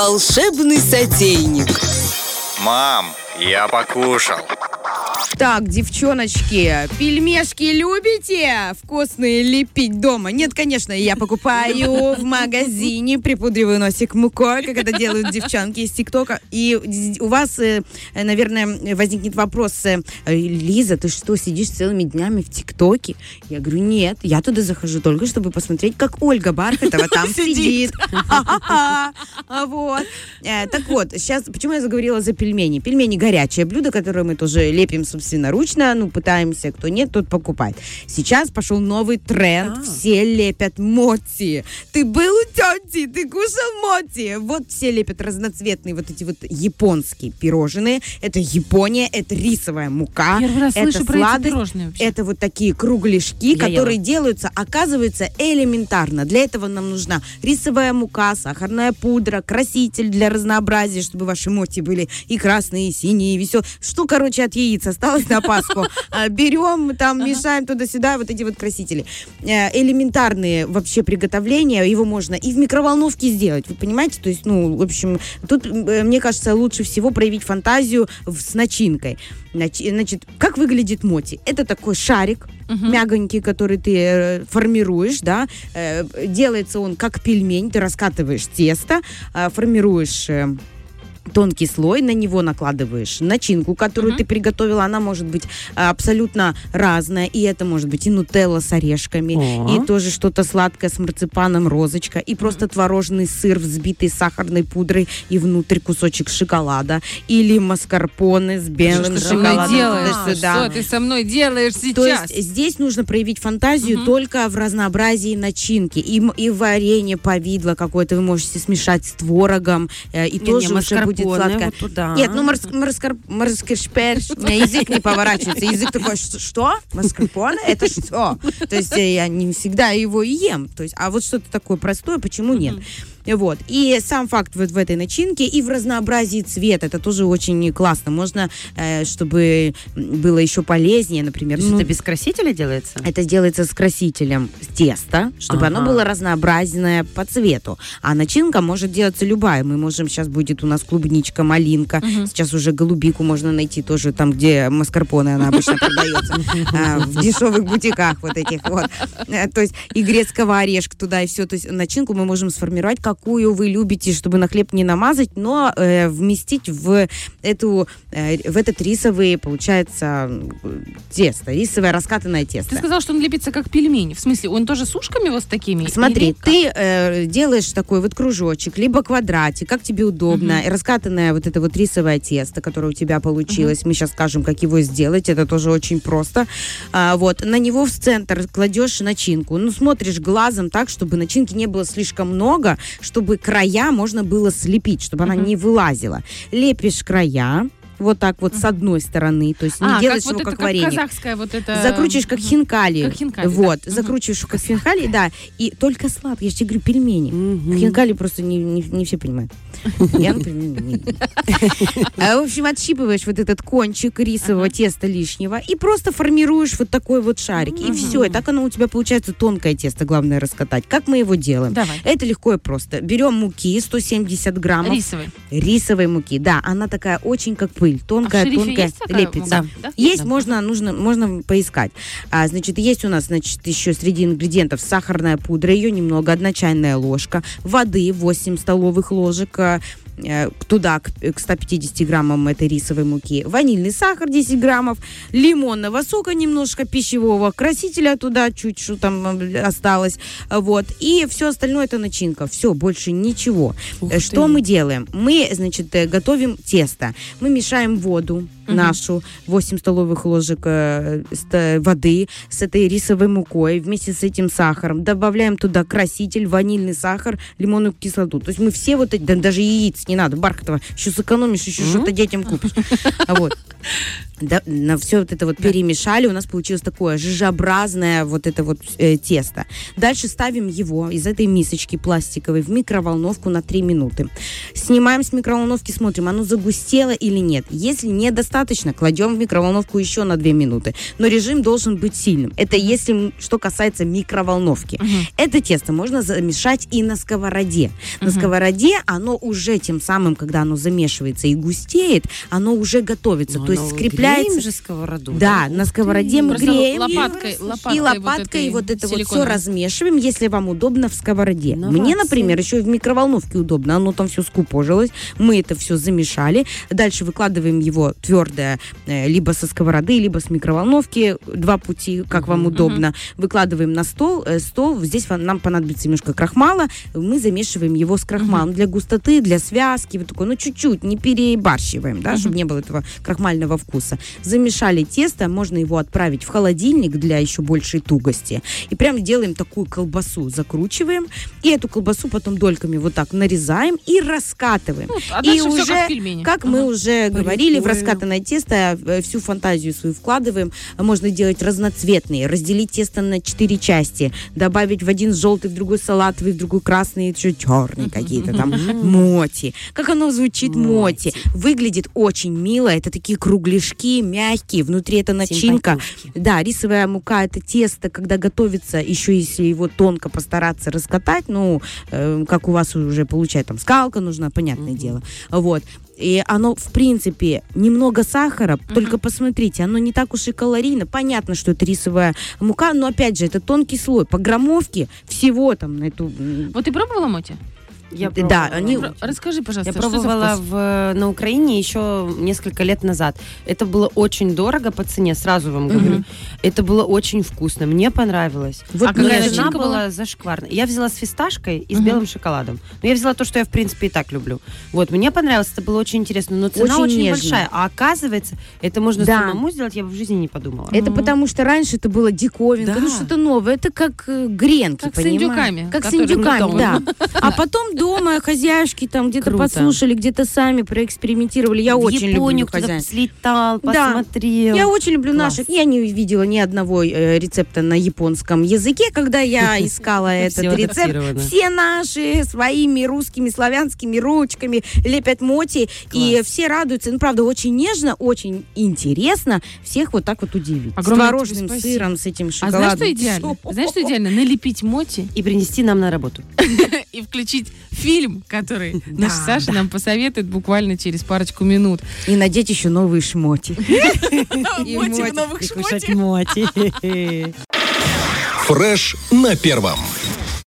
Волшебный сотейник. Мам, я покушал. Так, девчоночки, пельмешки любите вкусные лепить дома? Нет, конечно, я покупаю в магазине, припудриваю носик мукой, как это делают девчонки из ТикТока. И у вас, э, наверное, возникнет вопрос, э, Лиза, ты что, сидишь целыми днями в ТикТоке? Я говорю, нет, я туда захожу только, чтобы посмотреть, как Ольга Бархатова там сидит. Вот. Э, так вот, сейчас, почему я заговорила за пельмени? Пельмени горячее блюдо, которое мы тоже лепим, собственноручно, ну, пытаемся, кто нет, тот покупает. Сейчас пошел новый тренд, а. все лепят моти. Ты был у тети, ты кушал моти. Вот все лепят разноцветные вот эти вот японские пирожные. Это Япония, это рисовая мука. Первый раз это слышу про эти. Это вот такие кругляшки, Я которые ела. делаются, оказывается, элементарно. Для этого нам нужна рисовая мука, сахарная пудра, краситель для разнообразия, чтобы ваши моти были и красные, и синие, и веселые. Что, короче, от яиц осталось осталось на Пасху. А, берем, там, мешаем туда-сюда, вот эти вот красители. Э, элементарные вообще приготовления, его можно и в микроволновке сделать, вы понимаете? То есть, ну, в общем, тут, э, мне кажется, лучше всего проявить фантазию с начинкой. Значит, как выглядит моти? Это такой шарик, uh-huh. мягонький, который ты э, формируешь, да, делается он как пельмень, ты раскатываешь тесто, формируешь тонкий слой, на него накладываешь начинку, которую uh-huh. ты приготовила. Она может быть а, абсолютно разная. И это может быть и нутелла с орешками, uh-huh. и тоже что-то сладкое с марципаном, розочка, и uh-huh. просто творожный сыр, взбитый сахарной пудрой, и внутрь кусочек шоколада. Или маскарпоне с белым что шоколадом. Делаешь? Что ты со мной делаешь сейчас? То есть здесь нужно проявить фантазию uh-huh. только в разнообразии начинки. И, и варенье, повидло какое-то вы можете смешать с творогом, э, и не, тоже не, уже будет будет сладко. Вот туда. Нет, ну маскарпоне, у меня язык не поворачивается. Язык такой, что? Маскарпоне? Это что? То есть я не всегда его ем. То есть, а вот что-то такое простое, почему нет? Вот. И сам факт вот в этой начинке и в разнообразии цвета. Это тоже очень классно. Можно, э, чтобы было еще полезнее, например. Ну, это без красителя делается? Это делается с красителем теста, чтобы ага. оно было разнообразное по цвету. А начинка может делаться любая. Мы можем, сейчас будет у нас клубничка, малинка. Угу. Сейчас уже голубику можно найти тоже там, где маскарпоне она обычно продается. А, в дешевых бутиках вот этих вот. Э, то есть и грецкого орешка туда, и все. То есть начинку мы можем сформировать какую вы любите, чтобы на хлеб не намазать, но э, вместить в эту э, в этот рисовый, получается, тесто, рисовое раскатанное тесто. Ты сказал, что он лепится как пельмень. В смысле, он тоже с ушками вот с такими? Смотри, ты э, делаешь такой вот кружочек, либо квадратик, как тебе удобно, угу. раскатанное вот это вот рисовое тесто, которое у тебя получилось. Угу. Мы сейчас скажем, как его сделать. Это тоже очень просто. А, вот на него в центр кладешь начинку. Ну смотришь глазом так, чтобы начинки не было слишком много, чтобы края можно было слепить, чтобы она не вылазила. Лепишь края, вот так вот с одной стороны, то есть не а, делаешь как его вот как это, варенье. Как казахская вот это... Закручиваешь как хинкали. Как хинкали, Вот, да. закручиваешь как хинкали, да, и только сладкое, я же тебе говорю, пельмени. Угу. Хинкали просто не, не, не все понимают. Я, например, не а, В общем, отщипываешь вот этот кончик рисового теста лишнего и просто формируешь вот такой вот шарик. И все, и так оно у тебя получается тонкое тесто, главное раскатать. Как мы его делаем? Давай. Это легко и просто. Берем муки 170 граммов. Рисовой. Рисовой муки, да. Она такая очень как пыль, тонкая, а тонкая, есть лепится. Да? Есть, да? можно, нужно, можно поискать. А, значит, есть у нас, значит, еще среди ингредиентов сахарная пудра, ее немного, одна чайная ложка, воды 8 столовых ложек, Э, туда к, к 150 граммам этой рисовой муки ванильный сахар 10 граммов, лимонного сока немножко, пищевого красителя туда чуть что там э, осталось, вот, и все остальное это начинка, все, больше ничего. Ух что ты. мы делаем? Мы, значит, готовим тесто, мы мешаем воду, угу. нашу, 8 столовых ложек э, воды с этой рисовой мукой, вместе с этим сахаром. Добавляем туда краситель, ванильный сахар, лимонную кислоту. То есть мы все вот эти, да, даже яиц не надо, бархатово, еще сэкономишь, еще mm-hmm. что-то детям купишь. Вот. Да, на все вот это вот перемешали, у нас получилось такое жижеобразное вот это вот э, тесто. Дальше ставим его из этой мисочки пластиковой в микроволновку на 3 минуты. Снимаем с микроволновки, смотрим, оно загустело или нет. Если недостаточно, кладем в микроволновку еще на 2 минуты. Но режим должен быть сильным. Это если что касается микроволновки. Это тесто можно замешать и на сковороде. На сковороде оно уже тем самым, когда оно замешивается и густеет, оно уже готовится. Но То есть оно скрепляется. греем же сковороду. Да, на сковороде мы греем. лопаткой- и лопаткой лопаткой вот вот, это вот все размешиваем, если вам удобно в сковороде. Инновации. Мне, например, еще и в микроволновке удобно. Оно там все скупожилось. Мы это все замешали. Дальше выкладываем его твердое э, либо со сковороды, либо с микроволновки. Два пути, как вам удобно. Выкладываем на стол. Э, Стол. Здесь нам понадобится немножко крахмала. Мы замешиваем его с крахмалом для густоты, для связки. Вот такой, ну чуть-чуть, не перебарщиваем, да, чтобы не было этого крахмального вкуса. Замешали тесто, можно его отправить в холодильник для еще большей тугости. И прям делаем такую колбасу, закручиваем. И эту колбасу потом дольками вот так нарезаем и раскатываем. Ну, а и уже, как пельмени. как мы Ага. уже говорили, в раскатанное тесто э, всю фантазию свою вкладываем. Можно делать разноцветные, разделить тесто на четыре части, добавить в один желтый, в другой салатовый, в другой красный, еще черный какие-то там моти. Как оно звучит моти. Выглядит очень мило. Это такие кругляшки, мягкие. Внутри это начинка. Да, рисовая мука это тесто, когда готовится, еще если его тонко постараться раскатать, ну, э, как у вас уже получается, там скалка нужна, понятное дело. Вот. И оно, в принципе, немного сахара, только посмотрите, оно не так уж и калорийно. Понятно, что это рисовая мука, но опять же, это тонкий слой. По граммовке всего там на эту... Вот ты пробовала моти? Я Да, они- Расскажи, пожалуйста, Я что за пробовала вкус? в, на Украине еще несколько лет назад. Это было очень дорого по цене, сразу вам говорю. Это было очень вкусно, мне понравилось. Вот А какая начинка была? была зашкварная. Я взяла с фисташкой и с Мгм. белым шоколадом. Но я взяла то, что я, в принципе, и так люблю. Вот, мне понравилось, это было очень интересно. Но цена Очень очень, нежно. большая. А оказывается, это можно Да. самому сделать, я бы в жизни не подумала. Это потому что раньше это было диковинка, Да. ну что-то новое. Это как э, гренки, Как с понимаешь? индюками, Как с индюками, да. А потом дома хозяюшки там где-то Круто. подслушали, где-то сами проэкспериментировали. Я в очень Японию люблю хозяин. слетал, Да. посмотрел. Я очень люблю Класс. наших. Я не видела ни одного э, рецепта на японском языке, когда я искала этот рецепт. Все наши своими русскими, славянскими ручками лепят моти, и все радуются. Ну, правда, очень нежно, очень интересно всех вот так вот удивить. С творожным сыром, с этим А шоколадом. знаешь, что идеально? Знаешь, что идеально? Налепить моти И принести нам на работу. и включить фильм, который Да, наш Саша нам посоветует буквально через парочку минут. И надеть еще новые шмоти. Моти в новых И кушать моти. Фреш на первом.